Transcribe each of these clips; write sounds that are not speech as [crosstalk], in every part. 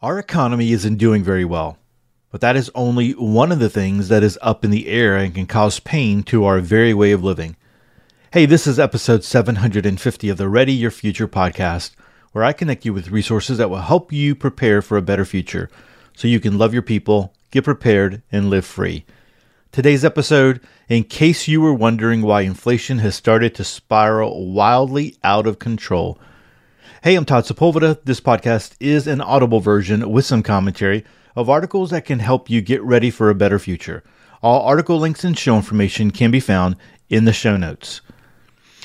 Our economy isn't doing very well, but that is only one of the things that is up in the air and can cause pain to our very way of living. Hey, this is episode 750 of the Ready Your Future podcast, where I connect you with resources that will help you prepare for a better future so you can love your people, get prepared, and live free. Today's episode, in case you were wondering why inflation has started to spiral wildly out of control. Hey, I'm Todd Sepulveda. This podcast is an audible version with some commentary of articles that can help you get ready for a better future. All article links and show information can be found in the show notes.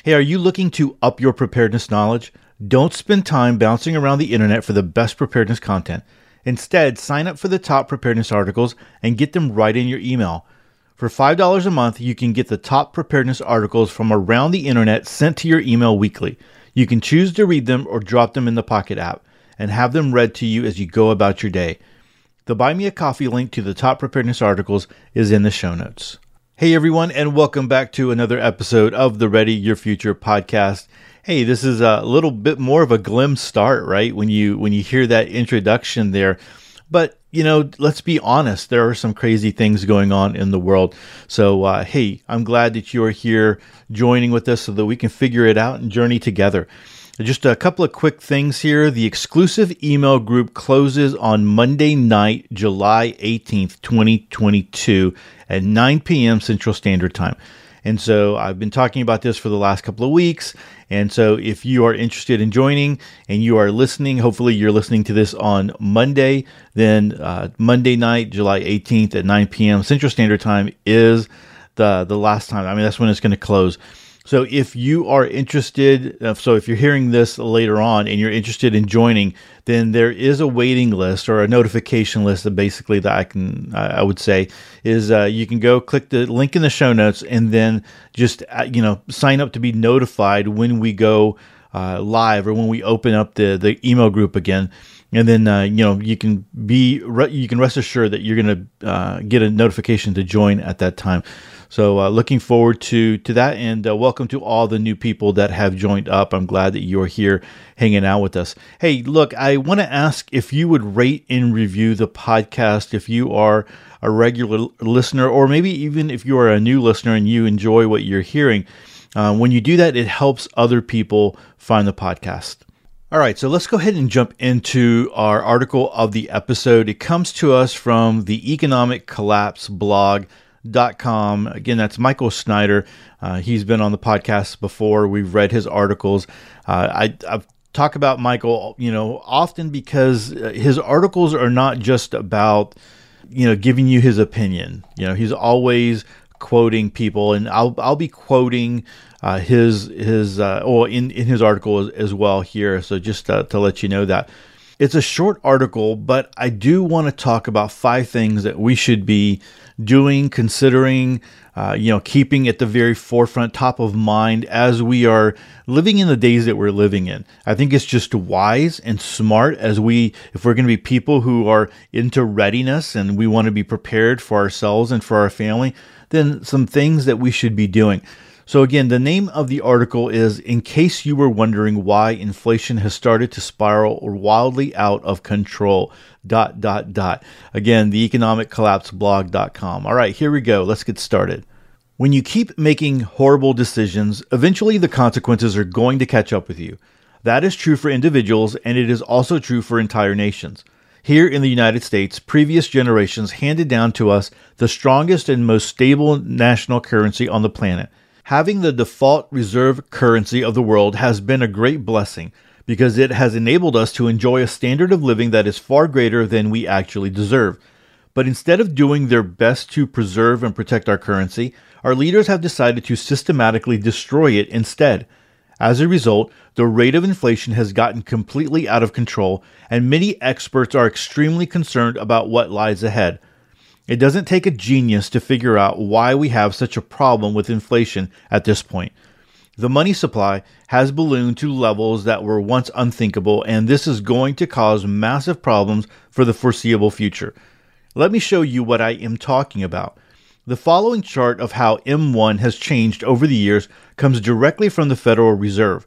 Hey, are you looking to up your preparedness knowledge? Don't spend time bouncing around the internet for the best preparedness content. Instead, sign up for the top preparedness articles and get them right in your email. For $5 a month, you can get the top preparedness articles from around the internet sent to your email weekly. You can choose to read them or drop them in the Pocket app and have them read to you as you go about your day. The Buy Me a Coffee link to the top preparedness articles is in the show notes. Hey everyone, and welcome back to another episode of the Ready Your Future podcast. Hey, this is a little bit more of a glim start, right? When you when you hear that introduction there. But you know, let's be honest, there are some crazy things going on in the world. So, uh, hey, I'm glad that you are here joining with us so that we can figure it out and journey together. Just a couple of quick things here. The exclusive email group closes on Monday night, July 18th, 2022 at 9 p.m. Central Standard Time. And so I've been talking about this for the last couple of weeks. And so if you are interested in joining and you are listening, hopefully you're listening to this on Monday, then uh, Monday night, July 18th at 9 p.m. Central Standard Time is the, the last time. I mean, that's when it's going to close. So if you are interested, uh, so if you're hearing this later on and you're interested in joining, then there is a waiting list or a notification list that basically that I can, I would say is uh, you can go click the link in the show notes and then just, uh, you know, sign up to be notified when we go uh, live or when we open up the, the email group again. And then uh, you know you can be you can rest assured that you're going to uh, get a notification to join at that time so uh, looking forward to to that, and uh, welcome to all the new people that have joined up. I'm glad that you're here hanging out with us. Hey, look, I want to ask if you would rate and review the podcast if you are a regular listener, or maybe even if you are a new listener and you enjoy what you're hearing. Uh, when you do that, it helps other people find the podcast. All right, so let's go ahead and jump into our article of the episode. It comes to us from the Economic Collapse blog com. Again, that's Michael Snyder. Uh, he's been on the podcast before. We've read his articles. Uh, I, I've talked about Michael, you know, often because uh, his articles are not just about, you know, giving you his opinion. You know, he's always quoting people, and I'll I'll be quoting uh, his his uh, or in in his article as, as well here. So just uh, to let you know that. It's a short article, but I do want to talk about five things that we should be doing, considering, uh, you know, keeping at the very forefront, top of mind as we are living in the days that we're living in. I think it's just wise and smart as we, if we're going to be people who are into readiness and we want to be prepared for ourselves and for our family, then some things that we should be doing. So, again, the name of the article is In Case You Were Wondering Why Inflation Has Started to Spiral Wildly Out of Control. Dot, dot, dot. Again, the economiccollapseblog.com. All right, here we go. Let's get started. When you keep making horrible decisions, eventually the consequences are going to catch up with you. That is true for individuals, and it is also true for entire nations. Here in the United States, previous generations handed down to us the strongest and most stable national currency on the planet Having the default reserve currency of the world has been a great blessing because it has enabled us to enjoy a standard of living that is far greater than we actually deserve. But instead of doing their best to preserve and protect our currency, our leaders have decided to systematically destroy it instead. As a result, the rate of inflation has gotten completely out of control, and many experts are extremely concerned about what lies ahead. It doesn't take a genius to figure out why we have such a problem with inflation at this point. The money supply has ballooned to levels that were once unthinkable, and this is going to cause massive problems for the foreseeable future. Let me show you what I am talking about. The following chart of how M1 has changed over the years comes directly from the Federal Reserve.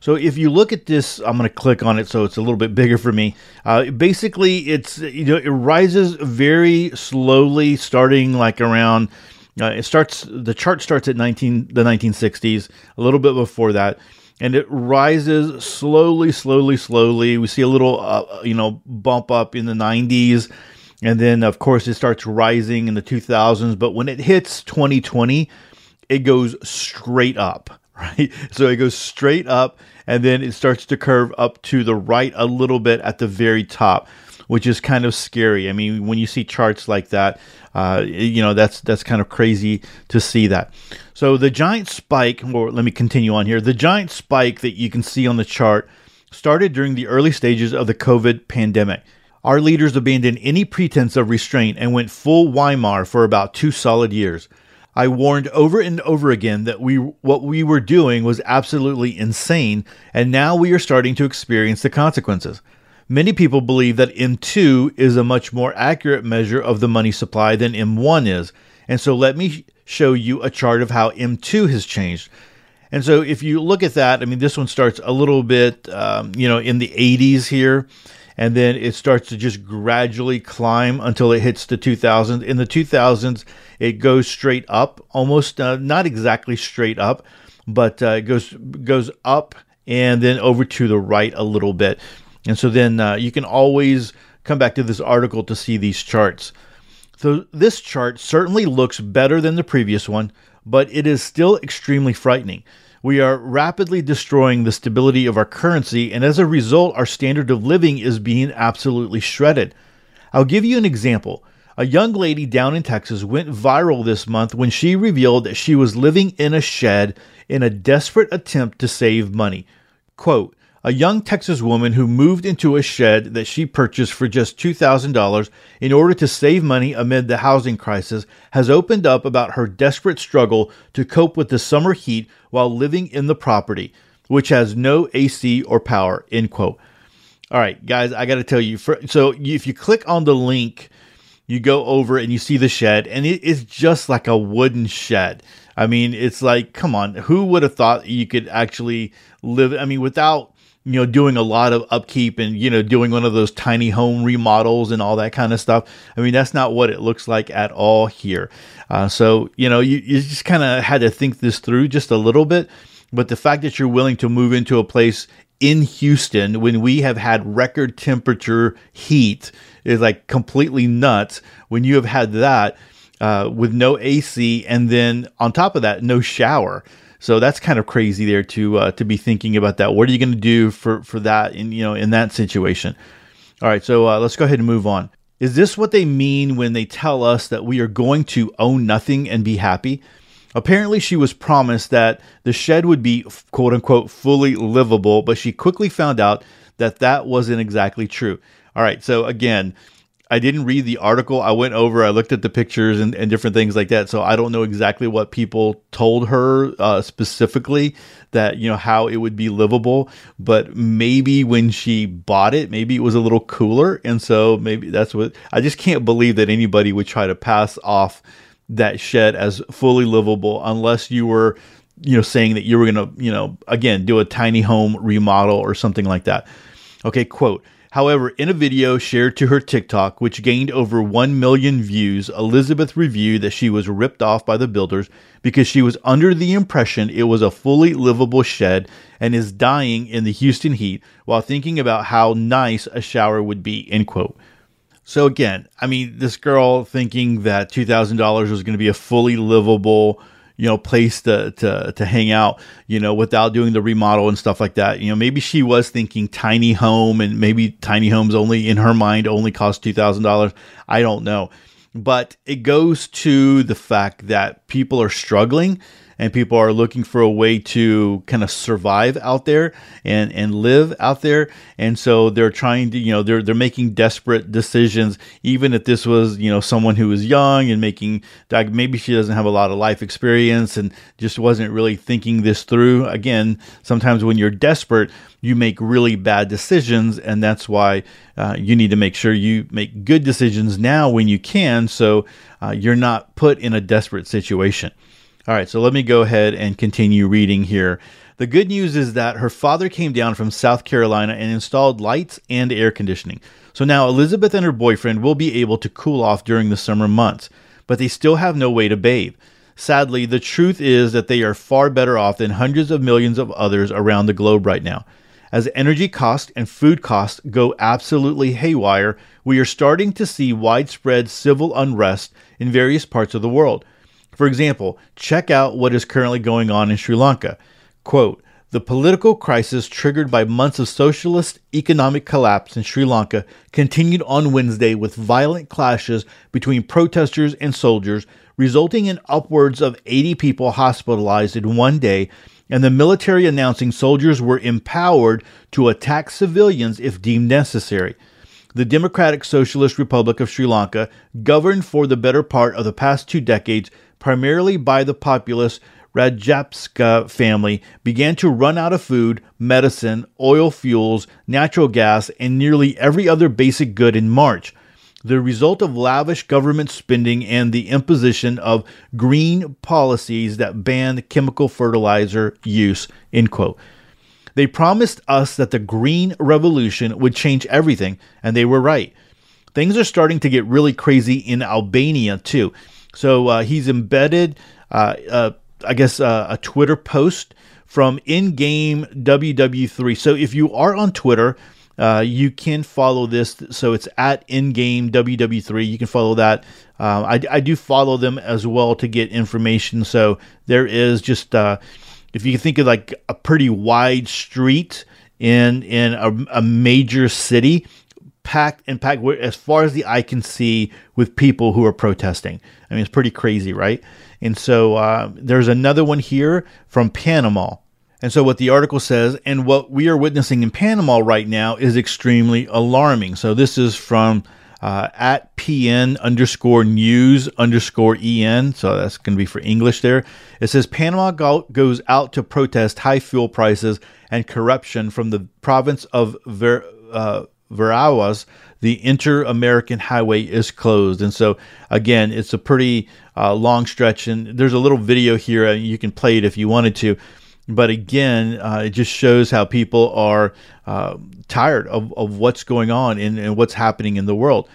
So if you look at this, I'm going to click on it so it's a little bit bigger for me. Uh, basically, it's you know it rises very slowly, starting like around. Uh, it starts the chart starts at 19 the 1960s, a little bit before that, and it rises slowly, slowly, slowly. We see a little uh, you know bump up in the 90s, and then of course it starts rising in the 2000s. But when it hits 2020, it goes straight up right? [laughs] So it goes straight up and then it starts to curve up to the right a little bit at the very top, which is kind of scary. I mean, when you see charts like that, uh, you know that's that's kind of crazy to see that. So the giant spike, or let me continue on here. The giant spike that you can see on the chart started during the early stages of the COVID pandemic. Our leaders abandoned any pretense of restraint and went full Weimar for about two solid years. I warned over and over again that we what we were doing was absolutely insane, and now we are starting to experience the consequences. Many people believe that M2 is a much more accurate measure of the money supply than M1 is. And so let me show you a chart of how M2 has changed. And so if you look at that, I mean, this one starts a little bit, um, you know, in the 80s here and then it starts to just gradually climb until it hits the 2000s. In the 2000s, it goes straight up, almost uh, not exactly straight up, but uh, it goes goes up and then over to the right a little bit. And so then uh, you can always come back to this article to see these charts. So this chart certainly looks better than the previous one, but it is still extremely frightening. We are rapidly destroying the stability of our currency, and as a result, our standard of living is being absolutely shredded. I'll give you an example. A young lady down in Texas went viral this month when she revealed that she was living in a shed in a desperate attempt to save money. Quote, a young Texas woman who moved into a shed that she purchased for just $2,000 in order to save money amid the housing crisis has opened up about her desperate struggle to cope with the summer heat while living in the property, which has no AC or power. End quote. All right, guys, I got to tell you. For, so if you click on the link, you go over and you see the shed, and it is just like a wooden shed. I mean, it's like, come on, who would have thought you could actually live? I mean, without you know, doing a lot of upkeep and, you know, doing one of those tiny home remodels and all that kind of stuff. I mean, that's not what it looks like at all here. Uh, so, you know, you, you just kind of had to think this through just a little bit. But the fact that you're willing to move into a place in Houston when we have had record temperature heat is like completely nuts. When you have had that uh, with no AC and then on top of that, no shower. So that's kind of crazy there to uh, to be thinking about that. What are you going to do for for that in you know in that situation? All right, so uh, let's go ahead and move on. Is this what they mean when they tell us that we are going to own nothing and be happy? Apparently, she was promised that the shed would be quote unquote fully livable, but she quickly found out that that wasn't exactly true. All right, so again, I didn't read the article. I went over, I looked at the pictures and, and different things like that. So I don't know exactly what people told her uh, specifically that, you know, how it would be livable. But maybe when she bought it, maybe it was a little cooler. And so maybe that's what I just can't believe that anybody would try to pass off that shed as fully livable unless you were you know saying that you were going to you know again do a tiny home remodel or something like that okay quote However, in a video shared to her TikTok, which gained over 1 million views, Elizabeth reviewed that she was ripped off by the builders because she was under the impression it was a fully livable shed and is dying in the Houston heat while thinking about how nice a shower would be, end quote. So again, I mean, this girl thinking that $2,000 was going to be a fully livable you know place to to to hang out you know without doing the remodel and stuff like that. You know maybe she was thinking tiny home and maybe tiny homes only in her mind only cost $2000 i don't know. But it goes to the fact that people are struggling and people are looking for a way to kind of survive out there and and live out there. And so they're trying to you know they're they're making desperate decisions even if this was you know someone who was young and making like maybe she doesn't have a lot of life experience and just wasn't really thinking this through. Again sometimes when you're desperate you make really bad decisions and that's why uh, you need to make sure you make good decisions now when you can so uh, you're not put in a desperate situation all right, so let me go ahead and continue reading here. The good news is that her father came down from South Carolina and installed lights and air conditioning. So now Elizabeth and her boyfriend will be able to cool off during the summer months, but they still have no way to bathe. Sadly, the truth is that they are far better off than hundreds of millions of others around the globe right now. As energy costs and food costs go absolutely haywire, we are starting to see widespread civil unrest in various parts of the world. For example, check out what is currently going on in Sri Lanka. Quote, the political crisis triggered by months of socialist economic collapse in Sri Lanka continued on Wednesday with violent clashes between protesters and soldiers, resulting in upwards of 80 people hospitalized in one day and the military announcing soldiers were empowered to attack civilians if deemed necessary. The Democratic Socialist Republic of Sri Lanka, governed for the better part of the past two decades primarily by the populist Rajapaksa family, began to run out of food, medicine, oil fuels, natural gas, and nearly every other basic good in March the result of lavish government spending and the imposition of green policies that banned chemical fertilizer use. End quote. They promised us that the green revolution would change everything, and they were right. Things are starting to get really crazy in Albania too. So uh, he's embedded, uh, uh, I guess, uh, a Twitter post from in game WW3. So if you are on Twitter, uh, you can follow this. So it's at Ingame WW3. You can follow that. Uh, I, I, do follow them as well to get information. So there is just, uh, if you think of like a pretty wide street in in a, a major city, packed and packed as far as the eye can see with people who are protesting. I mean, it's pretty crazy, right? And so uh, there's another one here from Panama. And so, what the article says, and what we are witnessing in Panama right now is extremely alarming. So, this is from uh, at PN underscore news underscore EN. So, that's going to be for English there. It says Panama go- goes out to protest high fuel prices and corruption from the province of Ver- uh, Veraguas. The Inter American Highway is closed. And so, again, it's a pretty uh, long stretch. And there's a little video here. Uh, you can play it if you wanted to but again, uh, it just shows how people are uh, tired of, of what's going on and, and what's happening in the world.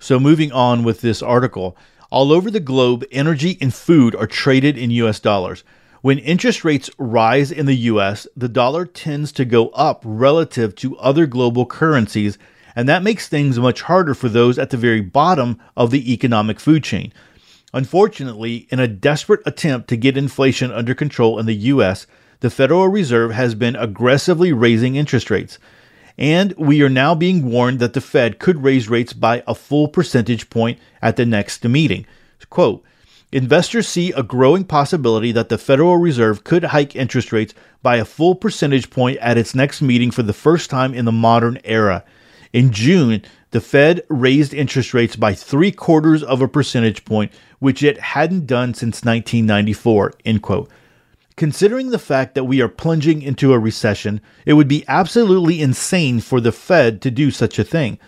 So, moving on with this article, all over the globe, energy and food are traded in US dollars. When interest rates rise in the US, the dollar tends to go up relative to other global currencies, and that makes things much harder for those at the very bottom of the economic food chain. Unfortunately, in a desperate attempt to get inflation under control in the US, the Federal Reserve has been aggressively raising interest rates. And we are now being warned that the Fed could raise rates by a full percentage point at the next meeting. Quote, Investors see a growing possibility that the Federal Reserve could hike interest rates by a full percentage point at its next meeting for the first time in the modern era. In June, the Fed raised interest rates by three quarters of a percentage point, which it hadn't done since 1994. End quote. Considering the fact that we are plunging into a recession, it would be absolutely insane for the Fed to do such a thing.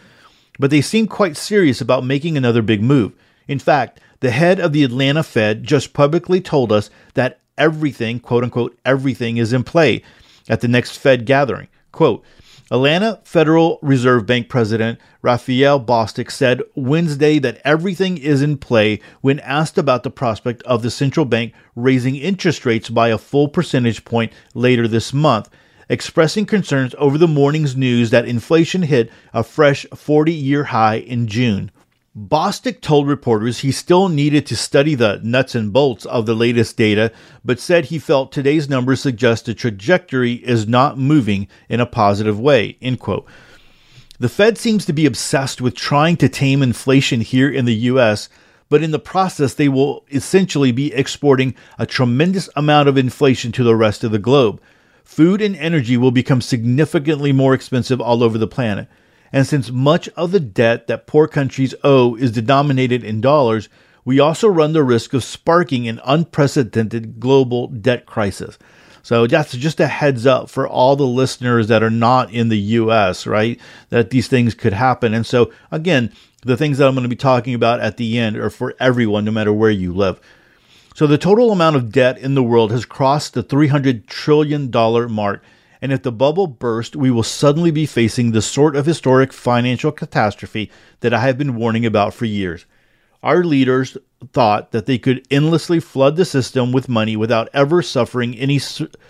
But they seem quite serious about making another big move. In fact, the head of the Atlanta Fed just publicly told us that everything, quote unquote, everything is in play at the next Fed gathering. Quote, Atlanta Federal Reserve Bank President Raphael Bostic said Wednesday that everything is in play when asked about the prospect of the central bank raising interest rates by a full percentage point later this month, expressing concerns over the morning's news that inflation hit a fresh 40 year high in June. Bostic told reporters he still needed to study the nuts and bolts of the latest data, but said he felt today's numbers suggest the trajectory is not moving in a positive way. End quote. The Fed seems to be obsessed with trying to tame inflation here in the US, but in the process, they will essentially be exporting a tremendous amount of inflation to the rest of the globe. Food and energy will become significantly more expensive all over the planet. And since much of the debt that poor countries owe is denominated in dollars, we also run the risk of sparking an unprecedented global debt crisis. So that's just a heads up for all the listeners that are not in the US, right? That these things could happen. And so, again, the things that I'm going to be talking about at the end are for everyone, no matter where you live. So the total amount of debt in the world has crossed the $300 trillion mark. And if the bubble bursts, we will suddenly be facing the sort of historic financial catastrophe that I have been warning about for years. Our leaders thought that they could endlessly flood the system with money without ever suffering any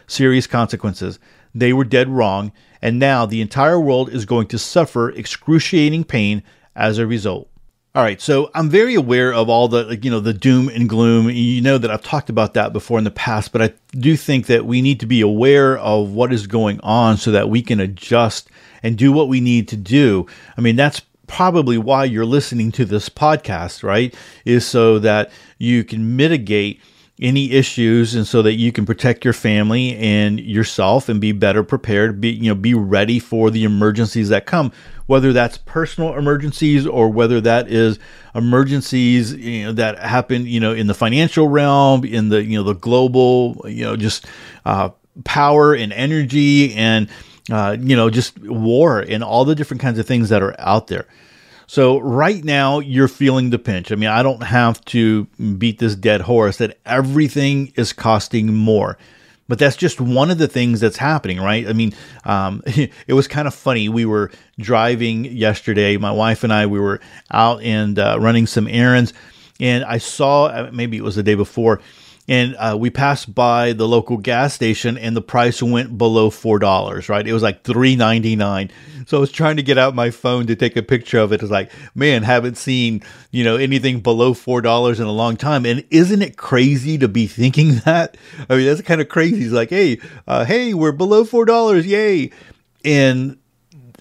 serious consequences. They were dead wrong, and now the entire world is going to suffer excruciating pain as a result. All right, so I'm very aware of all the you know the doom and gloom. You know that I've talked about that before in the past, but I do think that we need to be aware of what is going on so that we can adjust and do what we need to do. I mean, that's probably why you're listening to this podcast, right? Is so that you can mitigate any issues and so that you can protect your family and yourself and be better prepared be you know be ready for the emergencies that come whether that's personal emergencies or whether that is emergencies you know that happen you know in the financial realm in the you know the global you know just uh, power and energy and uh, you know just war and all the different kinds of things that are out there so right now you're feeling the pinch. I mean, I don't have to beat this dead horse that everything is costing more. But that's just one of the things that's happening, right? I mean, um, [laughs] it was kind of funny. We were driving yesterday, my wife and I, we were out and uh, running some errands, and I saw, uh, maybe it was the day before, and uh, we passed by the local gas station and the price went below four dollars right? It was like three ninety nine so i was trying to get out my phone to take a picture of it. It's like man haven't seen you know anything below four dollars in a long time. And isn't it crazy to be thinking [laughs] that? I mean that's kind of crazy. It's like hey uh, hey we're below four dollars. Yay. And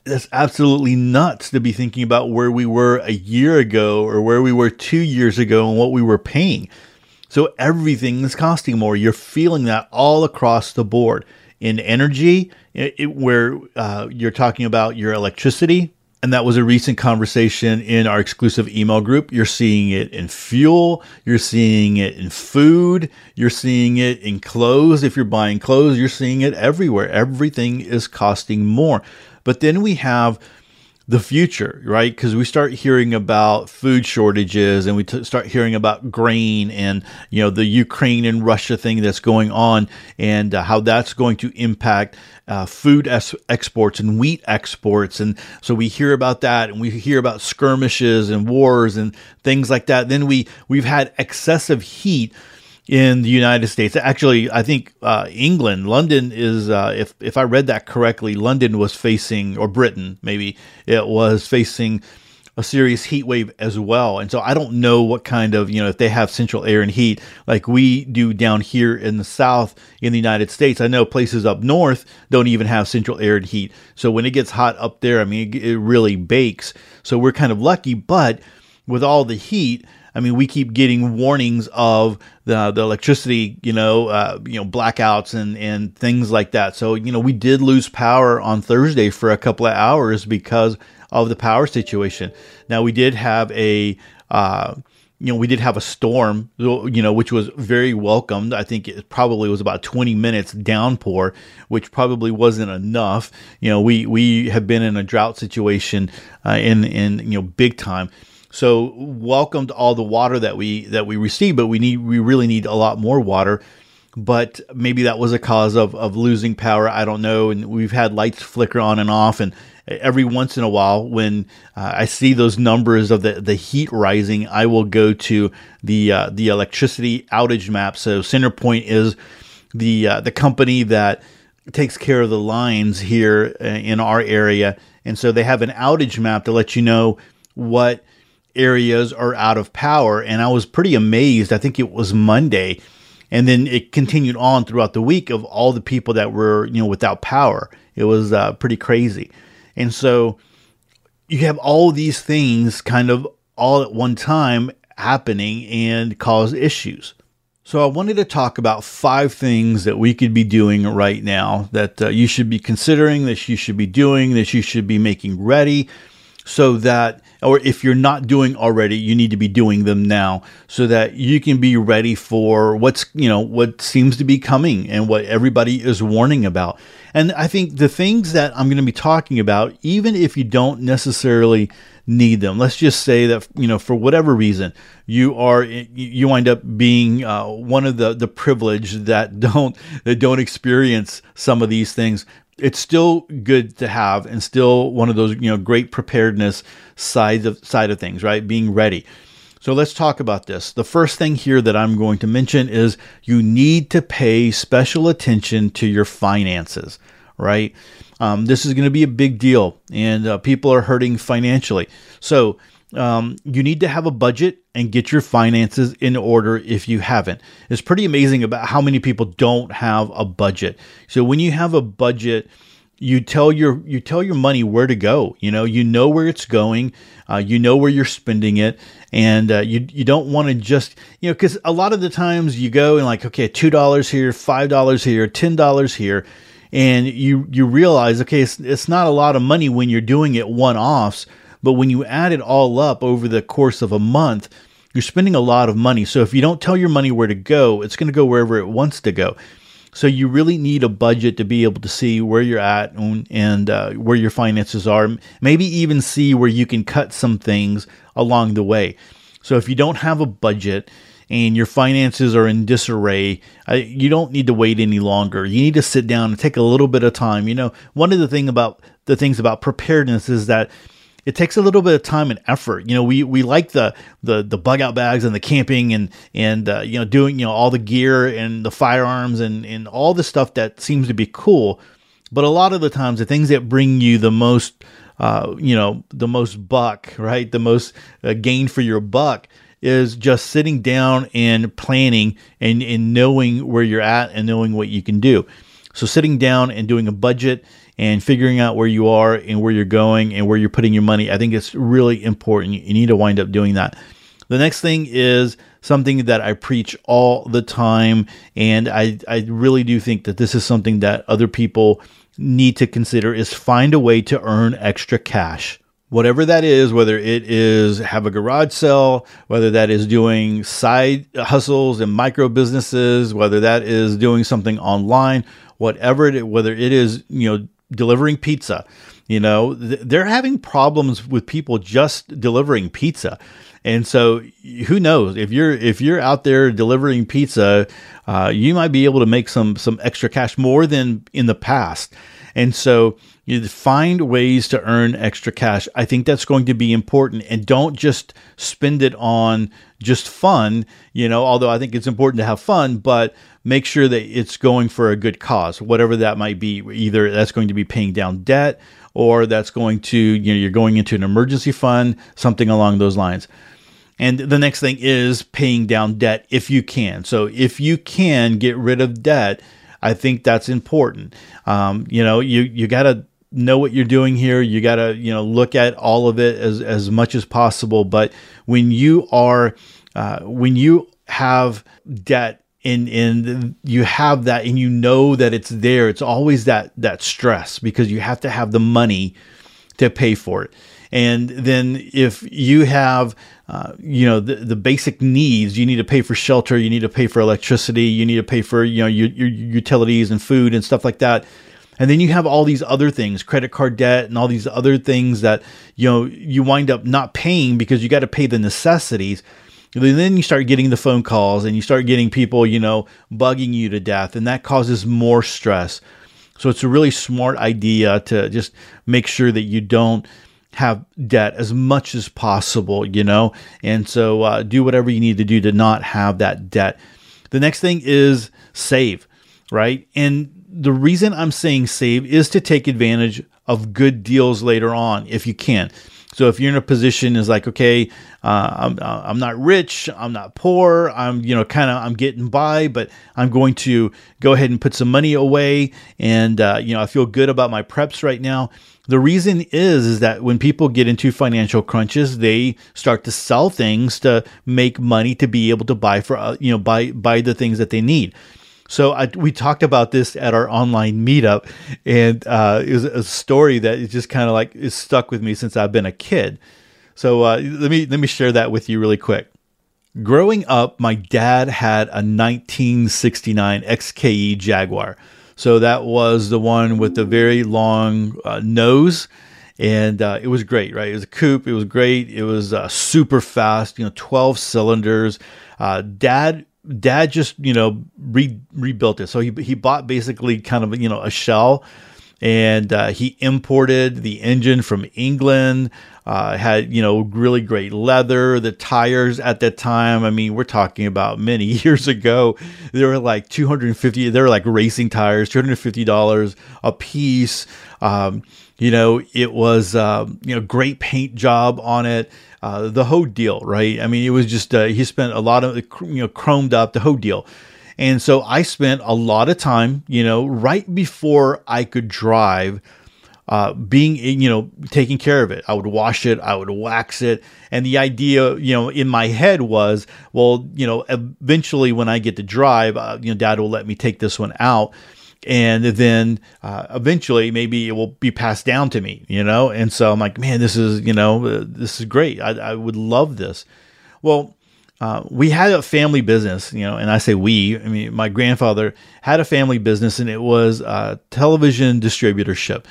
that's absolutely nuts to be thinking about where we were a year ago or where we were two years ago and what we were paying so everything is costing more. You're feeling that all across the board in energy, it, it, where uh, you're talking about your electricity. And that was a recent conversation in our exclusive email group. You're seeing it in fuel. You're seeing it in food. You're seeing it in clothes. If you're buying clothes, you're seeing it everywhere. Everything is costing more. But then we have the future, right? Because we start hearing about food shortages and we t- start hearing about grain and, you know, the Ukraine and Russia thing that's going on and uh, how that's going to impact uh, food es- exports and wheat exports. And so we hear about that and we hear about skirmishes and wars and things like that. Then we, we've had excessive heat in the United States. Actually, I think uh, England, London is, uh, if if I read that correctly, London was facing, or Britain maybe, it was facing a serious heat wave as well. And so I don't know what kind of, you know, if they have central air and heat like we do down here in the South in the United States. I know places up north don't even have central air and heat. So when it gets hot up there, I mean, it, it really bakes. So we're kind of lucky, but with all the heat, I mean, we keep getting warnings of the the electricity, you know, uh, you know, blackouts and and things like that. So you know, we did lose power on Thursday for a couple of hours because of the power situation. Now we did have a. Uh, you know, we did have a storm, you know, which was very welcomed. I think it probably was about 20 minutes downpour, which probably wasn't enough. You know, we, we have been in a drought situation, uh, in, in, you know, big time. So welcomed all the water that we that we receive, but we need we really need a lot more water. But maybe that was a cause of of losing power. I don't know. And we've had lights flicker on and off, and every once in a while, when uh, I see those numbers of the the heat rising, I will go to the uh, the electricity outage map. So CenterPoint is the uh, the company that takes care of the lines here uh, in our area, and so they have an outage map to let you know what areas are out of power. And I was pretty amazed. I think it was Monday. And then it continued on throughout the week of all the people that were, you know, without power. It was uh, pretty crazy. And so you have all these things kind of all at one time happening and cause issues. So I wanted to talk about five things that we could be doing right now that uh, you should be considering, that you should be doing, that you should be making ready so that or if you're not doing already you need to be doing them now so that you can be ready for what's you know what seems to be coming and what everybody is warning about. And i think the things that i'm going to be talking about even if you don't necessarily need them let's just say that you know for whatever reason you are you wind up being uh, one of the the privileged that [laughs] don't that don't experience some of these things it's still good to have and still one of those you know great preparedness side of side of things right? Being ready. So let's talk about this. The first thing here that i'm going to mention is you need to pay special attention to your finances right? Um, this is going to be a big deal and uh, people are hurting financially. So um, you need to have a budget and get your finances in order if you haven't. It's pretty amazing about how many people don't have a budget. So when you have a budget, you tell your you tell your money where to go. You know, you know where it's going. Uh, you know where you're spending it, and uh, you you don't want to just you know because a lot of the times you go and like okay two dollars here, five dollars here, ten dollars here, and you you realize okay it's, it's not a lot of money when you're doing it one offs but when you add it all up over the course of a month, you're spending a lot of money. So if you don't tell your money where to go, it's going to go wherever it wants to go. So you really need a budget to be able to see where you're at and, and uh, where your finances are. Maybe even see where you can cut some things along the way. So if you don't have a budget and your finances are in disarray, uh, you don't need to wait any longer. You need to sit down and take a little bit of time. You know, one of the thing about the things about preparedness is that it takes a little bit of time and effort. You know, we we like the the the bug out bags and the camping and and uh, you know doing you know all the gear and the firearms and and all the stuff that seems to be cool. But a lot of the times, the things that bring you the most, uh, you know, the most buck, right, the most uh, gain for your buck is just sitting down and planning and, and knowing where you're at and knowing what you can do. So sitting down and doing a budget and figuring out where you are and where you're going and where you're putting your money. I think it's really important. You need to wind up doing that. The next thing is something that I preach all the time. And I, I really do think that this is something that other people need to consider is find a way to earn extra cash. Whatever that is, whether it is have a garage sale, whether that is doing side hustles and micro businesses, whether that is doing something online, whatever it, whether it is, you know, delivering pizza. You know, they're having problems with people just delivering pizza. And so who knows if you're if you're out there delivering pizza, uh, you might be able to make some some extra cash more than in the past. And so you find ways to earn extra cash. I think that's going to be important and don't just spend it on just fun, you know, although I think it's important to have fun, but make sure that it's going for a good cause, whatever that might be. Either that's going to be paying down debt or that's going to, you know, you're going into an emergency fund, something along those lines. And the next thing is paying down debt if you can. So if you can get rid of debt, I think that's important. Um, you know, you you got to know what you're doing here. You got to you know look at all of it as as much as possible. But when you are uh, when you have debt and and you have that and you know that it's there, it's always that that stress because you have to have the money to pay for it. And then if you have, uh, you know, the, the basic needs, you need to pay for shelter, you need to pay for electricity, you need to pay for, you know, your, your utilities and food and stuff like that. And then you have all these other things, credit card debt and all these other things that, you know, you wind up not paying because you got to pay the necessities. And then you start getting the phone calls and you start getting people, you know, bugging you to death, and that causes more stress. So it's a really smart idea to just make sure that you don't have debt as much as possible, you know? And so uh, do whatever you need to do to not have that debt. The next thing is save, right? And the reason I'm saying save is to take advantage of good deals later on if you can. So if you're in a position is like, okay, uh, I'm uh, I'm not rich, I'm not poor, I'm you know kind of I'm getting by, but I'm going to go ahead and put some money away, and uh, you know I feel good about my preps right now. The reason is is that when people get into financial crunches, they start to sell things to make money to be able to buy for uh, you know buy buy the things that they need. So I, we talked about this at our online meetup, and uh, it was a story that is just kind of like is stuck with me since I've been a kid. So uh, let me let me share that with you really quick. Growing up, my dad had a 1969 XKE Jaguar. So that was the one with the very long uh, nose, and uh, it was great, right? It was a coupe. It was great. It was uh, super fast. You know, 12 cylinders. Uh, dad dad just you know re- rebuilt it. So he, he bought basically kind of you know a shell and uh, he imported the engine from england uh, had you know really great leather the tires at that time. I mean we're talking about many [laughs] years ago. They were like 250 they were like racing tires $250 a piece. Um, you know it was uh, you know great paint job on it uh, the whole deal, right? I mean, it was just uh, he spent a lot of you know chromed up the whole deal, and so I spent a lot of time, you know, right before I could drive. Uh, being you know taking care of it i would wash it i would wax it and the idea you know in my head was well you know eventually when i get to drive uh, you know dad will let me take this one out and then uh, eventually maybe it will be passed down to me, you know. And so I'm like, man, this is you know uh, this is great. I, I would love this. Well, uh, we had a family business, you know, and I say we. I mean, my grandfather had a family business, and it was a television distributorship.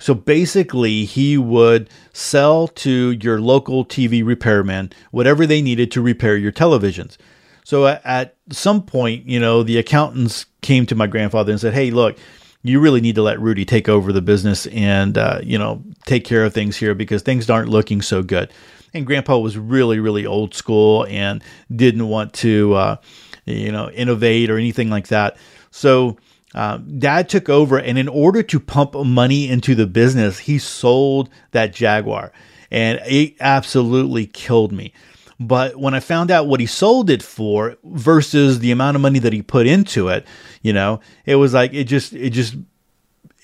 So basically, he would sell to your local TV repairman whatever they needed to repair your televisions. So at some point, you know, the accountants came to my grandfather and said, "Hey, look, you really need to let Rudy take over the business and uh, you know take care of things here because things aren't looking so good." And Grandpa was really, really old school and didn't want to, uh, you know, innovate or anything like that. So. Uh, dad took over, and in order to pump money into the business, he sold that Jaguar, and it absolutely killed me. But when I found out what he sold it for versus the amount of money that he put into it, you know, it was like it just it just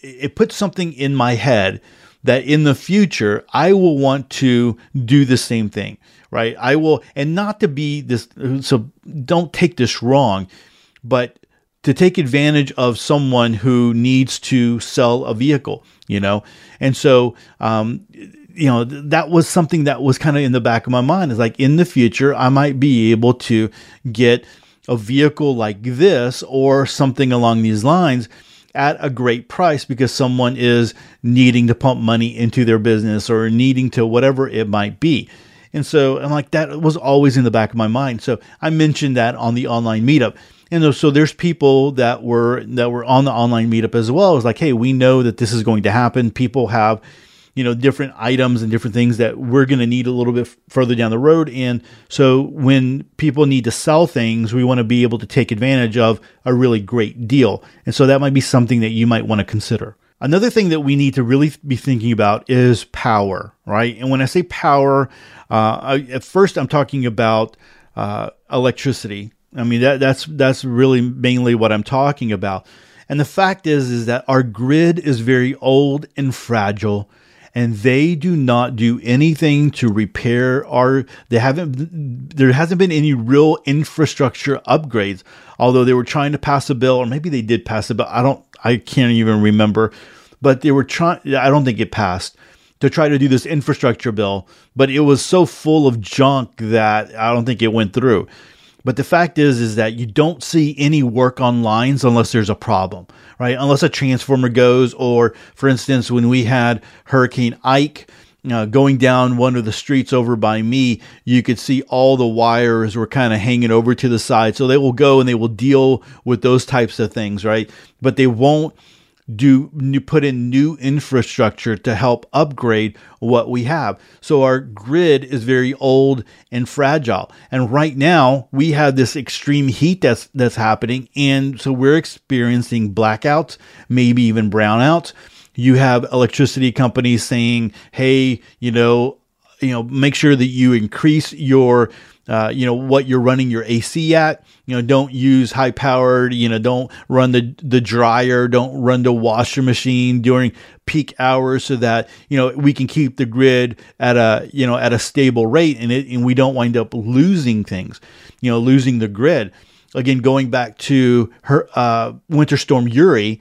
it put something in my head that in the future I will want to do the same thing, right? I will and not to be this so don't take this wrong, but to take advantage of someone who needs to sell a vehicle, you know? And so um, you know, that was something that was kind of in the back of my mind is like in the future, I might be able to get a vehicle like this or something along these lines at a great price because someone is needing to pump money into their business or needing to whatever it might be. And so I'm like, that was always in the back of my mind. So I mentioned that on the online meetup. And so there's people that were that were on the online meetup as well. It was like, hey, we know that this is going to happen. People have you know different items and different things that we're going to need a little bit further down the road. And so when people need to sell things we want to be able to take advantage of a really great deal. And so that might be something that you might want to consider. Another thing that we need to really be thinking about is power right? And when i say power uh, I, at first i'm talking about uh, electricity. I mean that, that's that's really mainly what i'm talking about. And the fact is is that our grid is very old and fragile and they do not do anything to repair our they haven't there hasn't been any real infrastructure upgrades. Although they were trying to pass a bill or maybe they did pass a bill i don't i can't even remember. But they were trying i don't think it passed to try to do this infrastructure bill. But it was so full of junk that i don't think it went through but the fact is, is that you don't see any work on lines unless there's a problem, right? Unless a transformer goes, or for instance, when we had Hurricane Ike, uh, going down one of the streets over by me, you could see all the wires were kind of hanging over to the side. So they will go and they will deal with those types of things, right? But they won't do put in new infrastructure to help upgrade what we have. So our grid is very old and fragile. And right now we have this extreme heat that's that's happening and so we're experiencing blackouts, maybe even brownouts. You have electricity companies saying, "Hey, you know, you know, make sure that you increase your uh, you know what you're running your AC at. You know, don't use high powered. You know, don't run the the dryer. Don't run the washer machine during peak hours, so that you know we can keep the grid at a you know at a stable rate, and it and we don't wind up losing things. You know, losing the grid. again, going back to her uh, Winter Storm Uri,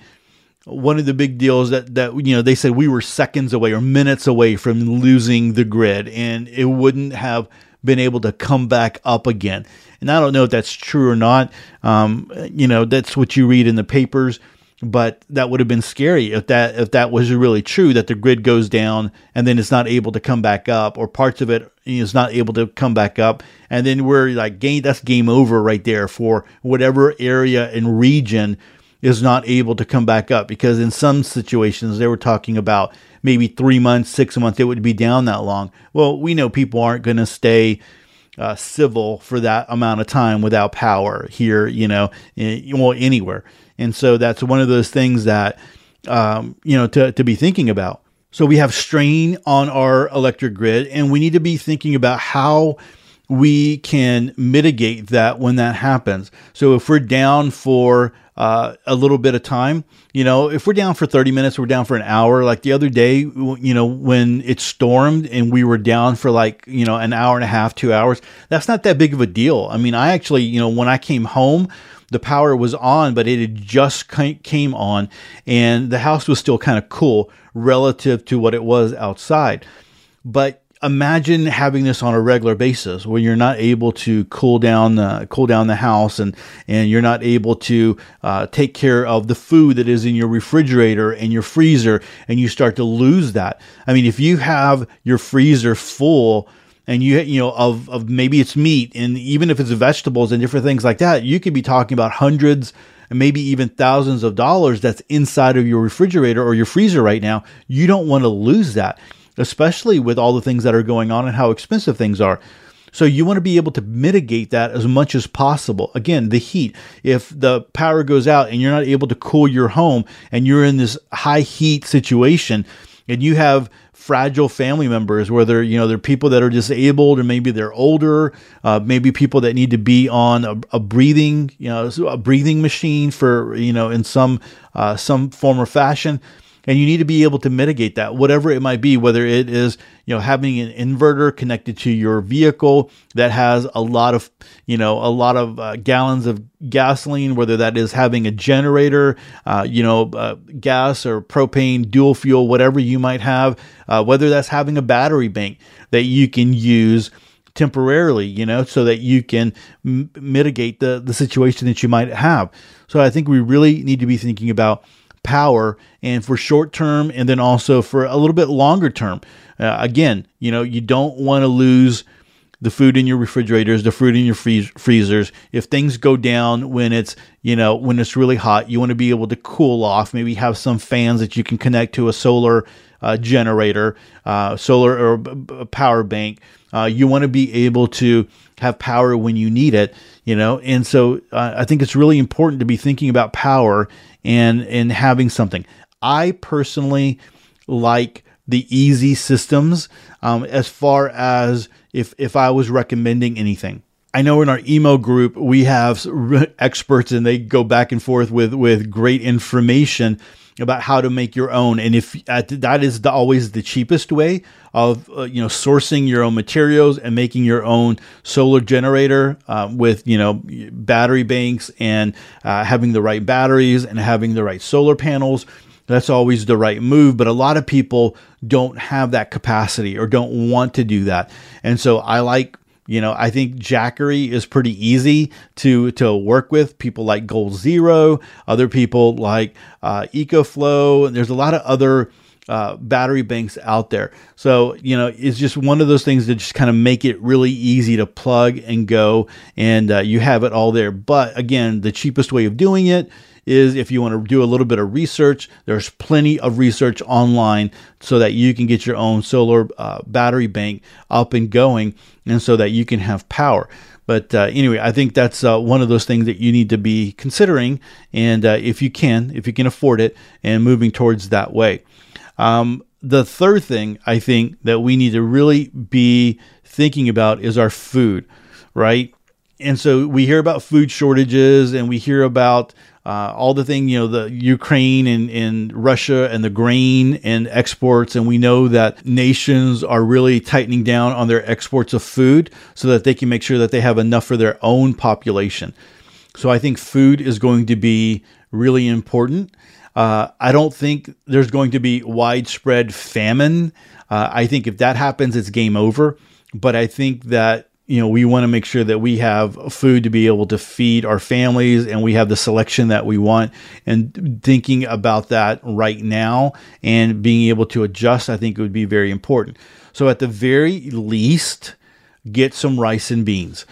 one of the big deals that that you know they said we were seconds away or minutes away from losing the grid, and it wouldn't have been able to come back up again. And I don't know if that's true or not. Um, you know, that's what you read in the papers but that would have been scary if that if that was really true that the grid goes down and then it's not able to come back up or parts of it is not able to come back up and then we're like game that's game over right there for whatever area and region is not able to come back up because in some situations they were talking about maybe 3 months 6 months it would be down that long well we know people aren't going to stay uh, civil for that amount of time without power here, you know, in, well, anywhere. And so that's one of those things that, um, you know, to, to be thinking about. So we have strain on our electric grid, and we need to be thinking about how we can mitigate that when that happens. So if we're down for uh, a little bit of time, you know, if we're down for 30 minutes, we're down for an hour. Like the other day, you know, when it stormed and we were down for like, you know, an hour and a half, two hours, that's not that big of a deal. I mean, I actually, you know, when I came home, the power was on, but it had just came on, and the house was still kind of cool relative to what it was outside. But imagine having this on a regular basis where you're not able to cool down the cool down the house and and you're not able to uh, take care of the food that is in your refrigerator and your freezer and you start to lose that. I mean if you have your freezer full and you you know of of maybe it's meat and even if it's vegetables and different things like that you could be talking about hundreds and maybe even thousands of dollars that's inside of your refrigerator or your freezer right now. You don't want to lose that especially with all the things that are going on and how expensive things are so you want to be able to mitigate that as much as possible. Again, the heat. If the power goes out and you're not able to cool your home and you're in this high heat situation and you have fragile family members, whether you know they're people that are disabled or maybe they're older, uh, maybe people that need to be on a, a, breathing, you know, a breathing machine for you know in some uh, some form or fashion and you need to be able to mitigate that whatever it might be whether it is you know having an inverter connected to your vehicle that has a lot of you know a lot of uh, gallons of gasoline whether that is having a generator uh, you know uh, gas or propane dual fuel whatever you might have uh, whether that's having a battery bank that you can use temporarily, you know, so that you can m- mitigate the, the situation that you might have. So I think we really need to be thinking about power and for short term and then also for a little bit longer term. Uh, again, you know, you don't want to lose the food in your refrigerators, the fruit in your freeze- freezers. If things go down when it's, you know, when it's really hot, you want to be able to cool off, maybe have some fans that you can connect to a solar uh, generator, uh, solar or b- power bank. Uh, you want to be able to have power when you need it, you know. And so uh, I think it's really important to be thinking about power and and having something. I personally like the easy systems um, as far as if if I was recommending anything. I know in our email group we have experts and they go back and forth with with great information about how to make your own. And if uh, that is the, always the cheapest way of uh, you know sourcing your own materials and making your own solar generator uh, with you know battery banks and uh, having the right batteries and having the right solar panels. That's always the right move but a lot of people don't have that capacity or don't want to do that. And so i like you know, I think Jackery is pretty easy to to work with. People like Goal Zero, other people like uh, EcoFlow. There's a lot of other uh, battery banks out there. So, you know, it's just one of those things that just kind of make it really easy to plug and go, and uh, you have it all there. But again, the cheapest way of doing it is if you want to do a little bit of research, there's plenty of research online so that you can get your own solar uh, battery bank up and going and so that you can have power. But uh, anyway, I think that's uh, one of those things that you need to be considering. And uh, if you can, if you can afford it, and moving towards that way. Um, the third thing I think that we need to really be thinking about is our food, right? And so we hear about food shortages and we hear about uh, all the thing, you know, the Ukraine and, and Russia and the grain and exports. And we know that nations are really tightening down on their exports of food so that they can make sure that they have enough for their own population. So I think food is going to be really important. Uh, I don't think there's going to be widespread famine. Uh, I think if that happens, it's game over. But I think that you know, we want to make sure that we have food to be able to feed our families and we have the selection that we want. And thinking about that right now and being able to adjust, I think it would be very important. So, at the very least, get some rice and beans.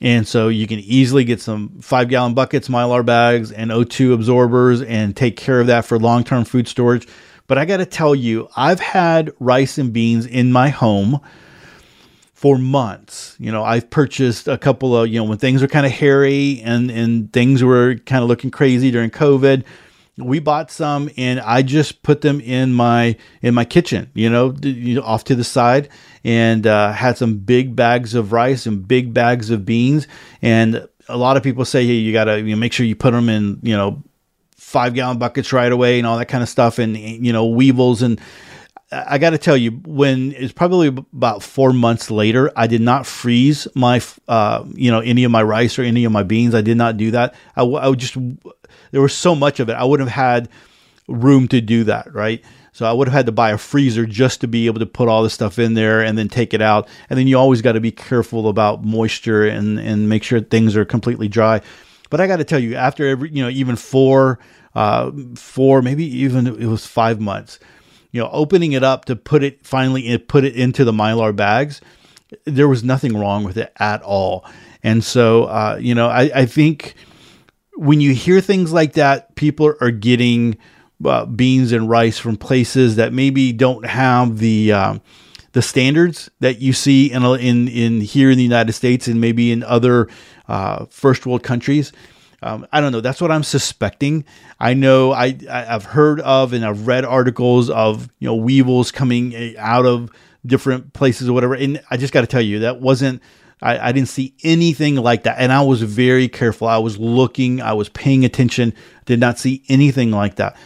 And so you can easily get some five gallon buckets, mylar bags, and O2 absorbers and take care of that for long term food storage. But I got to tell you, I've had rice and beans in my home for months. You know, I've purchased a couple of, you know, when things were kind of hairy and and things were kind of looking crazy during COVID, we bought some and I just put them in my in my kitchen, you know, off to the side and uh, had some big bags of rice and big bags of beans and a lot of people say hey you got to you know, make sure you put them in, you know, 5 gallon buckets right away and all that kind of stuff and you know, weevils and I got to tell you, when it's probably about four months later, I did not freeze my, uh, you know, any of my rice or any of my beans. I did not do that. I, I would just, there was so much of it. I wouldn't have had room to do that, right? So I would have had to buy a freezer just to be able to put all the stuff in there and then take it out. And then you always got to be careful about moisture and, and make sure things are completely dry. But I got to tell you, after every, you know, even four, uh, four, maybe even it was five months you know, opening it up to put it finally put it into the mylar bags, there was nothing wrong with it at all. And so, uh, you know, I, I think when you hear things like that, people are getting uh, beans and rice from places that maybe don't have the um, the standards that you see in in in here in the United States and maybe in other uh, first world countries. Um, I don't know. That's what I'm suspecting. I know I, I have heard of and I've read articles of you know weevils coming eh, out of different places or whatever. And I just got to tell you that wasn't. I, I didn't see anything like that, and I was very careful. I was looking. I was paying attention. Did not see anything like that.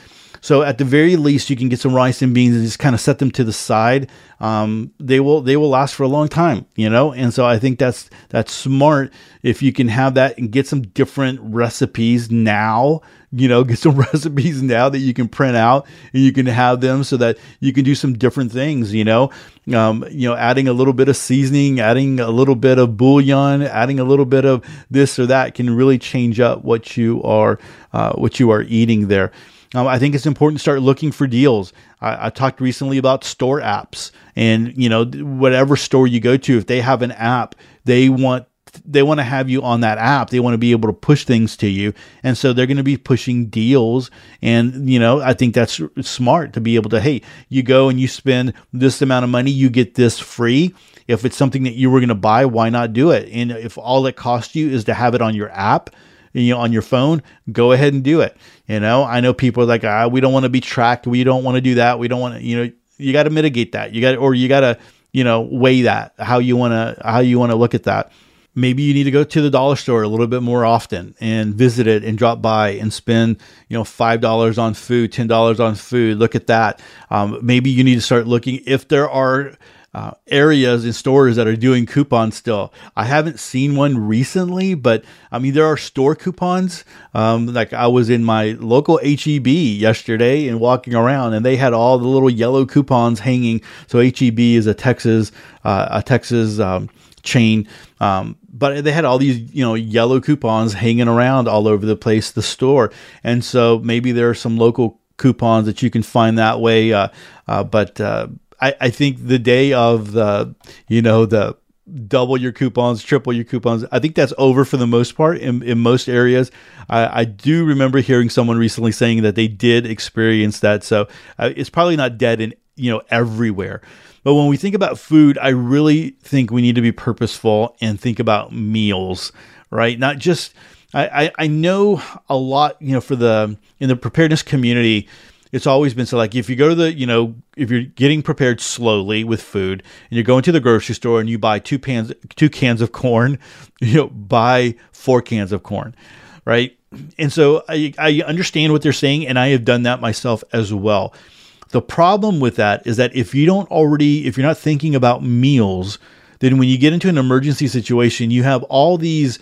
So at the very least, you can get some rice and beans and just kind of set them to the side. Um, they will they will last for a long time, you know. And so I think that's that's smart if you can have that and get some different recipes now. You know, [laughs] get some recipes now that you can print out and you can have them so that you can do some different things. You know, um, you know, adding a little bit of seasoning, adding a little bit of bouillon, adding a little bit of this or that can really change up what you are uh, what you are eating there. Um, I think it's important to start looking for deals. I, I, talked recently about store apps, and you know whatever store you go to, if they have an app, they want they want to have you on that app. They want to be able to push things to you, and so they're going to be pushing deals. And you know, I think that's smart to be able to. Hey, you go and you spend this amount of money, you get this free. If it's something that you were going to buy, why not do it? And if all it costs you is to have it on your app, you know, on your phone, go ahead and do it. You know, I know people are like, ah, we don't want to be tracked. We don't want to do that. We don't want to, you know, you got to mitigate that. You got, or you got to, you know, weigh that how you want to, how you want to look at that. Maybe you need to go to the dollar store a little bit more often and visit it and drop by and spend, you know, five dollars on food, ten dollars on food. Look at that. Um, maybe you need to start looking if there are uh, areas and stores that are doing coupons still. I haven't seen one recently, but I mean, there are store coupons. Um, like I was in my local HEB yesterday and walking around, and they had all the little yellow coupons hanging. So HEB is a Texas, uh, a Texas um, chain. Um, but they had all these, you know, yellow coupons hanging around all over the place, the store. And so maybe there are some local coupons that you can find that way. Uh, uh, but uh, I, I think the day of the, you know, the double your coupons, triple your coupons. I think that's over for the most part in, in most areas. I, I do remember hearing someone recently saying that they did experience that. So uh, it's probably not dead in, you know, everywhere. But when we think about food, I really think we need to be purposeful and think about meals, right? Not just, I, I, I know a lot, you know, for the, in the preparedness community, it's always been so like if you go to the you know if you're getting prepared slowly with food and you're going to the grocery store and you buy two pans two cans of corn [laughs] you know buy four cans of corn right? And so I, I understand what they're saying and i have done that myself as well. The problem with that is that if you don't already if you're not thinking about meals then when you get into an emergency situation you have all these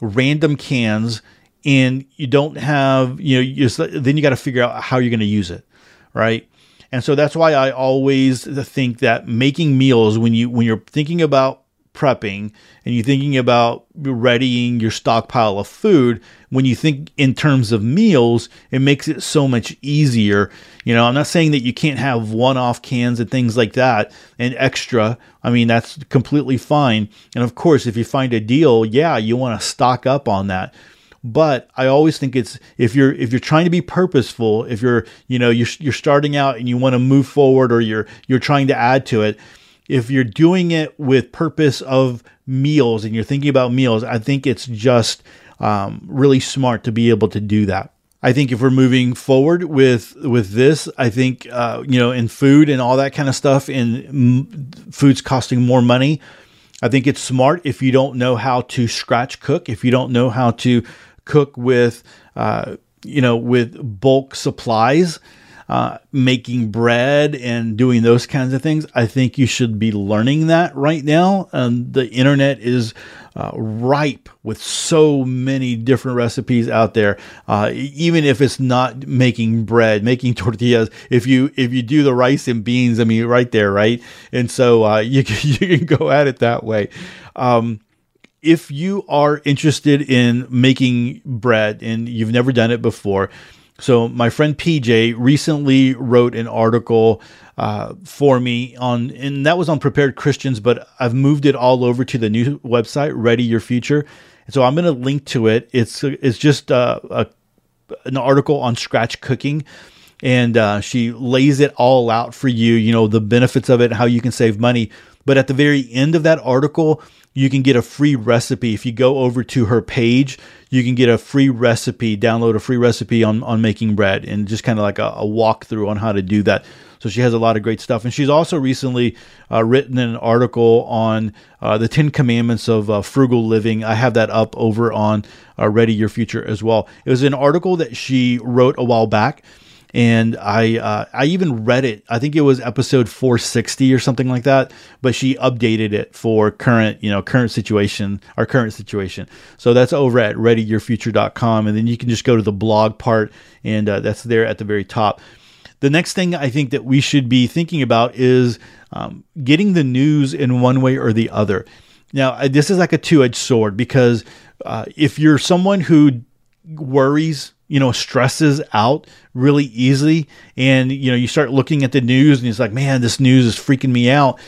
random cans and you don't have, you know, you just, then you got to figure out how you're going to use it, right? And so that's why I always think that making meals when you when you're thinking about prepping and you're thinking about readying your stockpile of food, when you think in terms of meals, it makes it so much easier. You know, I'm not saying that you can't have one off cans and things like that and extra. I mean, that's completely fine. And of course, if you find a deal, yeah, you want to stock up on that but I always think it's if you're if you're trying to be purposeful, if you're you know you're you're starting out and you want to move forward or you're you're trying to add to it, if you're doing it with purpose of meals and you're thinking about meals, I think it's just um, really smart to be able to do that. I think if we're moving forward with with this, I think uh, you know in food and all that kind of stuff, and m- food's costing more money. I think it's smart if you don't know how to scratch cook, if you don't know how to cook with uh, you know with bulk supplies uh, making bread and doing those kinds of things. I think you should be learning that right now. And the internet is uh, ripe with so many different recipes out there. Uh, even if it's not making bread, making [laughs] tortillas, if you if you do the rice and beans, I mean, right there, right. And so uh, [laughs] you can, you can go at it that way. Um, if you are interested in making bread and you've never done it before, so my friend PJ recently wrote an article uh, for me on, and that was on Prepared Christians, but I've moved it all over to the new website, Ready Your Future. And so I'm going to link to it. It's it's just uh, a, an article on scratch cooking, and uh, she lays it all out for you. You know the benefits of it, how you can save money. But at the very end of that article, you can get a free recipe. If you go over to her page, you can get a free recipe, download a free recipe on, on making bread and just kind of like a, a walkthrough on how to do that. So she has a lot of great stuff. And she's also recently uh, written an article on uh, the 10 commandments of uh, frugal living. I have that up over on uh, Ready Your Future as well. It was an article that she wrote a while back and I uh, I even read it. I think it was episode 460 or something like that. But she updated it for current you know current situation our current situation. So that's over at readyyourfuture.com, and then you can just go to the blog part, and uh, that's there at the very top. The next thing I think that we should be thinking about is um, getting the news in one way or the other. Now, this is like a two edged sword because uh, if you're someone who worries you know, stresses out really easily. And, you know, you start looking at the news and it's like, man, this news is freaking me out.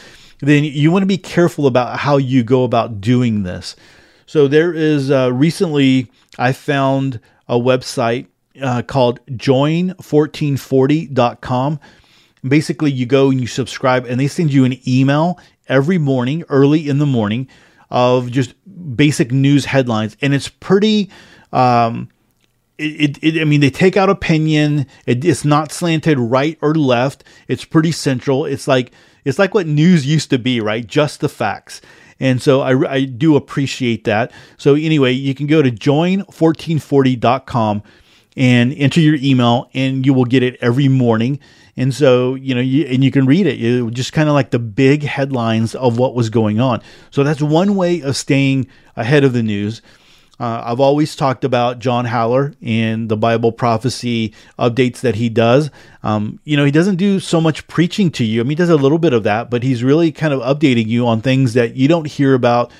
Then you want to be careful about how you go about doing this. So there is uh, recently, I found a website uh, called join1440.com. Basically, you go and you subscribe, and they send you an email every morning, early in the morning, of just basic news headlines. And it's pretty. Um, it, it, I mean, they take out opinion. It, it's not slanted right or left. It's pretty central. It's like it's like what news used to be, right? Just the facts. And so I, I do appreciate that. So anyway, you can go to join1440.com and enter your email, and you will get it every morning. And so you know, you, and you can read it. You just kind of like the big headlines of what was going on. So that's one way of staying ahead of the news. Uh, I've always talked about John Haller and the Bible prophecy updates that he does. Um, you know, he doesn't do so much preaching to you. I mean, he does a little bit of that, but he's really kind of updating you on things that you don't hear about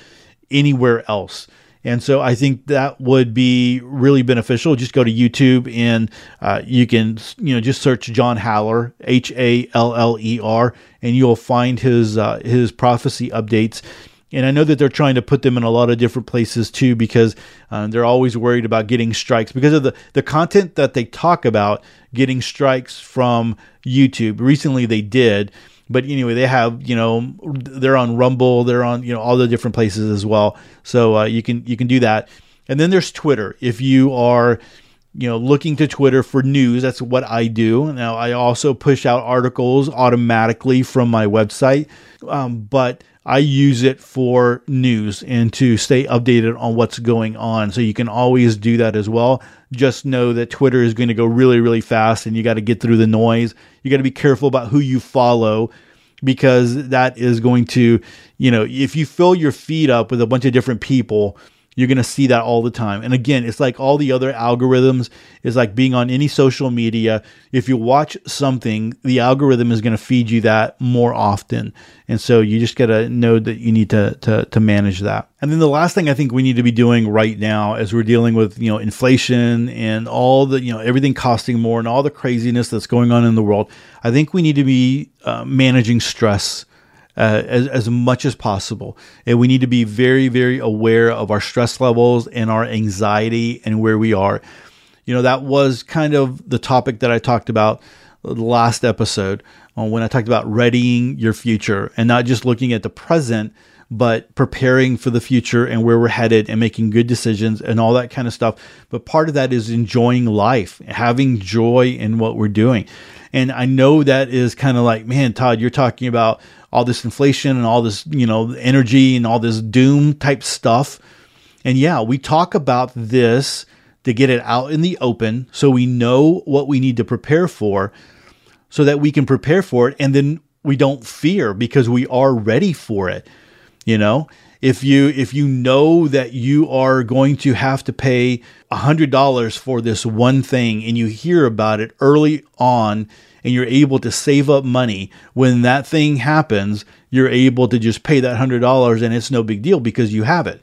anywhere else. And so I think that would be really beneficial. Just go to YouTube and uh, you can, you know, just search John Haller, H A L L E R, and you'll find his uh, his prophecy updates. And I know that they're trying to put them in a lot of different places too because uh, they're always worried about getting strikes because of the, the content that they talk about getting strikes from YouTube. Recently they did. But anyway, they have you know they're on Rumble, they're on you know all the different places as well. So uh, you can you can do that. And then there's Twitter. If you are you know looking to Twitter for news, that's what I do. Now I also push out articles automatically from my website, um, but I use it for news and to stay updated on what's going on. So you can always do that as well. Just know that Twitter is going to go really, really fast and you got to get through the noise. You got to be careful about who you follow because that is going to, you know, if you fill your feed up with a bunch of different people, you're going to see that all the time. And again, it's like all the other algorithms is like being on any social media. If you watch something, the algorithm is going to feed you that more often. And so you just got to know that you need to, to, to manage that. And then the last thing I think we need to be doing right now as we're dealing with, you know, inflation and all the, you know, everything costing more and all the craziness that's going on in the world, I think we need to be uh, managing stress uh, as, as much as possible. And we need to be very, very aware of our stress levels and our anxiety and where we are. You know, that was kind of the topic that I talked about the last episode uh, when I talked about readying your future and not just looking at the present, but preparing for the future and where we're headed and making good decisions and all that kind of stuff. But part of that is enjoying life, having joy in what we're doing. And I know that is kind of like, man, Todd, you're talking about all this inflation and all this, you know, energy and all this doom type stuff. And yeah, we talk about this to get it out in the open so we know what we need to prepare for so that we can prepare for it and then we don't fear because we are ready for it. You know, if you if you know that you are going to have to pay a hundred dollars for this one thing and you hear about it early on and you're able to save up money when that thing happens, you're able to just pay that hundred dollars and it's no big deal because you have it.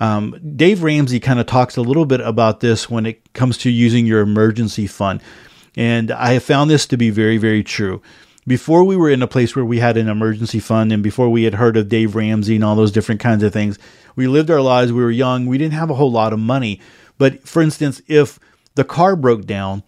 Um, Dave Ramsey kind of talks a little bit about this when it comes to using your emergency fund. And I have found this to be very, very true. Before we were in a place where we had an emergency fund and before we had heard of Dave Ramsey and all those different kinds of things, we lived our lives, we were young, we didn't have a whole lot of money. But for instance, if the car broke down,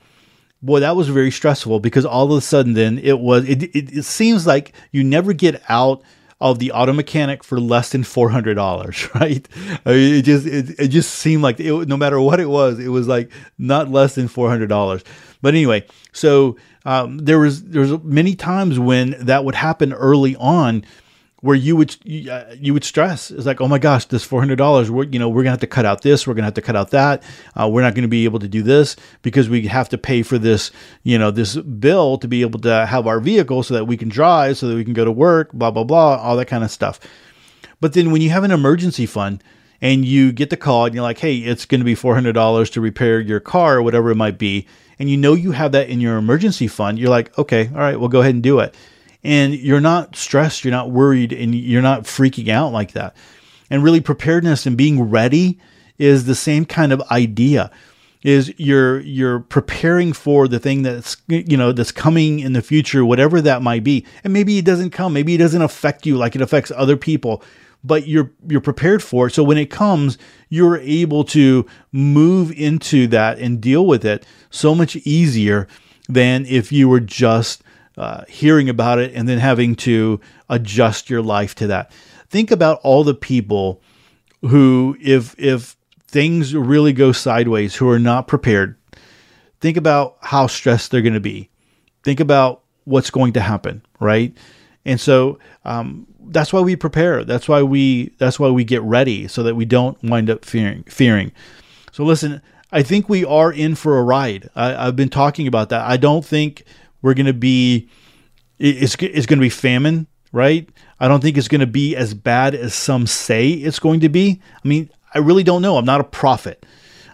boy, that was very stressful because all of a sudden then it was, it, it, it seems like you never get out of the auto mechanic for less than four hundred dollars, [laughs] right? I mean, it just it, it just seemed like it, no matter what it was, it was like not less than four hundred dollars. But anyway, so um, there was there was many times when that would happen early on where you would uh, you would stress. It's like oh my gosh this $400 we're you know we're gonna have to cut out this we're gonna have to cut out that. Uh, we're not gonna be able to do this because we have to pay for this you know this bill to be able to have our vehicle so that we can drive so that we can go to work blah blah blah all that kind of stuff. But then when you have an emergency fund and you get the call and you're like hey it's going to be $400 to repair your car or whatever it might be and you know you have that in your emergency fund you're like okay all right we'll go ahead and do it and you're not stressed, you're not worried, and you're not freaking out like that. And really, preparedness and being ready is the same kind of idea. Is you're you're preparing for the thing that's you know that's coming in the future, whatever that might be, and maybe it doesn't come, maybe it doesn't affect you like it affects other people, but you're you're prepared for it. So when it comes, you're able to move into that and deal with it so much easier than if you were just uh, hearing about it and then having to adjust your life to that. Think about all the people who, if if things really go sideways, who are not prepared. Think about how stressed they're going to be. Think about what's going to happen, right? And so um, that's why we prepare. That's why we that's why we get ready so that we don't wind up fearing fearing. So listen, I think we are in for a ride. I, I've been talking about that. I don't think we're going to be it's it's going to be famine, right? I don't think it's going to be as bad as some say it's going to be. I mean, I really don't know. I'm not a prophet.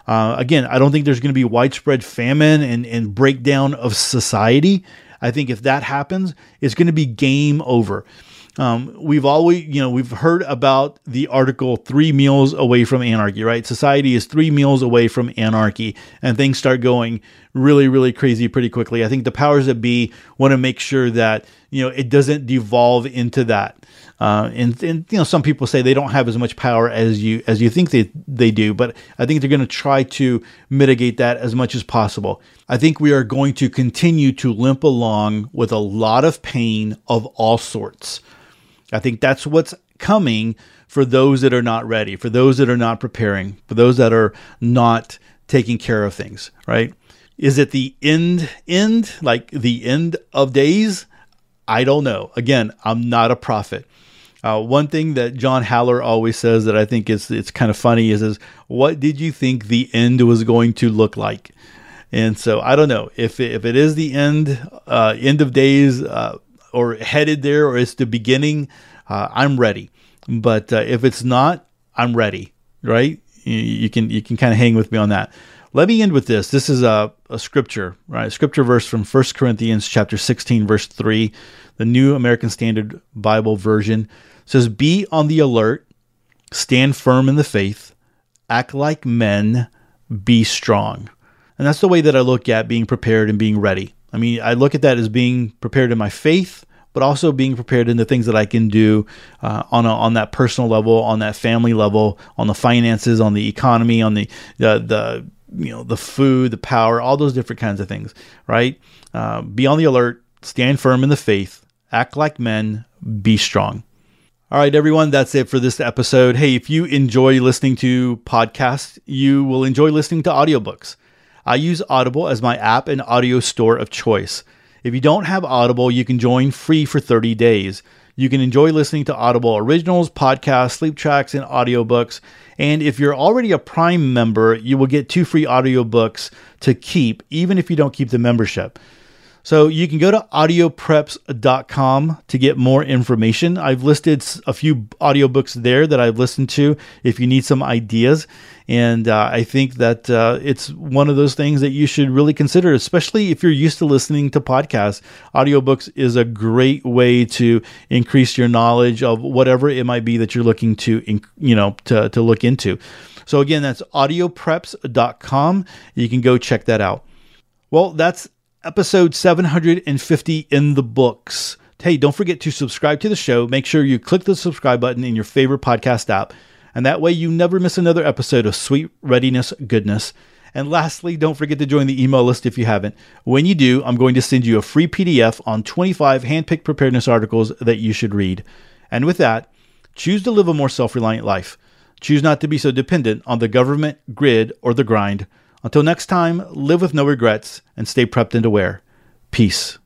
Uh, again, I don't think there's going to be widespread famine and, and breakdown of society. I think if that happens, it's going to be game over. Um, we've always, you know, we've heard about the article three meals away from anarchy, right? Society is three meals away from anarchy, and things start going really, really crazy pretty quickly. I think the powers that be want to make sure that, you know, it doesn't devolve into that. Uh, and, and you know, some people say they don't have as much power as you as you think they they do, but I think they're going to try to mitigate that as much as possible. I think we are going to continue to limp along with a lot of pain of all sorts. I think that's what's coming for those that are not ready, for those that are not preparing, for those that are not taking care of things, right? Is it the end end like the end of days? I don't know. Again, I'm not a prophet. Uh, one thing that John Haller always says that I think is it's kind of funny is, is what did you think the end was going to look like? And so I don't know if it, if it is the end uh, end of days. Uh, or headed there or it's the beginning, uh, I'm ready. But uh, if it's not, I'm ready, right? you, you can you can kind of hang with me on that. Let me end with this. This is a, a scripture, right? A scripture verse from 1 Corinthians chapter 16, verse 3, the New American Standard Bible version says, Be on the alert, stand firm in the faith, act like men, be strong. And that's the way that I look at being prepared and being ready. I mean, I look at that as being prepared in my faith, but also being prepared in the things that I can do uh, on a, on that personal level, on that family level, on the finances, on the economy, on the the, the you know the food, the power, all those different kinds of things. Right? Uh, be on the alert, stand firm in the faith, act like men, be strong. All right, everyone, that's it for this episode. Hey, if you enjoy listening to podcasts, you will enjoy listening to audiobooks. I use Audible as my app and audio store of choice. If you don't have Audible, you can join free for 30 days. You can enjoy listening to Audible originals, podcasts, sleep tracks, and audiobooks. And if you're already a Prime member, you will get two free audiobooks to keep, even if you don't keep the membership. So you can go to audiopreps.com to get more information. I've listed a few audiobooks there that I've listened to if you need some ideas. And uh, I think that uh, it's one of those things that you should really consider, especially if you're used to listening to podcasts. Audiobooks is a great way to increase your knowledge of whatever it might be that you're looking to, you know, to, to look into. So again, that's audiopreps.com. You can go check that out. Well, that's episode 750 in the books. Hey, don't forget to subscribe to the show. Make sure you click the subscribe button in your favorite podcast app, and that way you never miss another episode of Sweet Readiness Goodness. And lastly, don't forget to join the email list if you haven't. When you do, I'm going to send you a free PDF on 25 handpicked preparedness articles that you should read. And with that, choose to live a more self reliant life. Choose not to be so dependent on the government, grid, or the grind. Until next time, live with no regrets and stay prepped and aware. Peace.